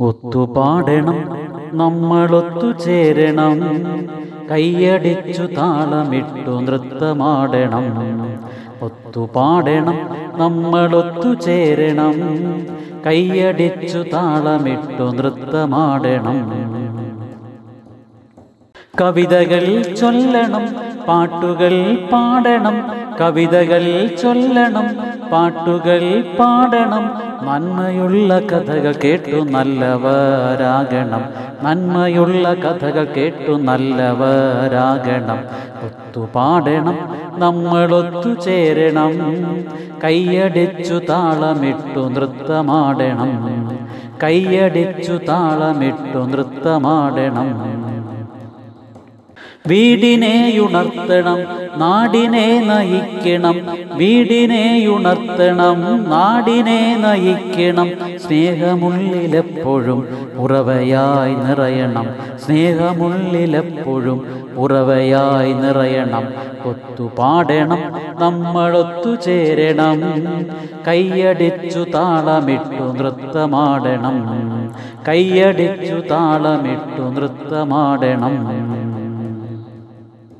ഒത്തുപാടണം നമ്മളൊത്തു ചേരണം. കൈയടിച്ചു താളമിട്ടു നൃത്തമാടണം. ഒത്തുപാടണം നമ്മളൊത്തു ചേരണം. കൈയടിച്ചു താളമിട്ടു നൃത്തമാടണം. കവിതകൾ ചൊല്ലണം പാട്ടുകൾ പാടണം. കവിതകൾ ചൊല്ലണം പാട്ടുകൾ പാടണം നന്മയുള്ള കഥകൾ കേട്ടു നല്ലവരാകണം. നന്മയുള്ള കഥകൾ കേട്ടു നല്ലവരാകണം. ഒത്തുപാടണം നമ്മളൊത്തു ചേരണം. കൈയടിച്ചു താളമിട്ടു നൃത്തമാടണം. കൈയടിച്ചു താളമിട്ടു നൃത്തമാടണം. വീടിനെയുണർത്തണം നാടിനെ നയിക്കണം വീടിനെയുണർത്തണം നാടിനെ നയിക്കണം. സ്നേഹമുള്ളിലെപ്പോഴും ഉറവയായി നിറയണം. സ്നേഹമുള്ളിലെപ്പോഴും ഉറവയായി നിറയണം. ഒത്തുപാടണം നമ്മളൊത്തു ചേരണം കൈയടിച്ചു താളമിട്ടു നൃത്തമാടണം. കൈയടിച്ചു താളമിട്ടു നൃത്തമാടണം.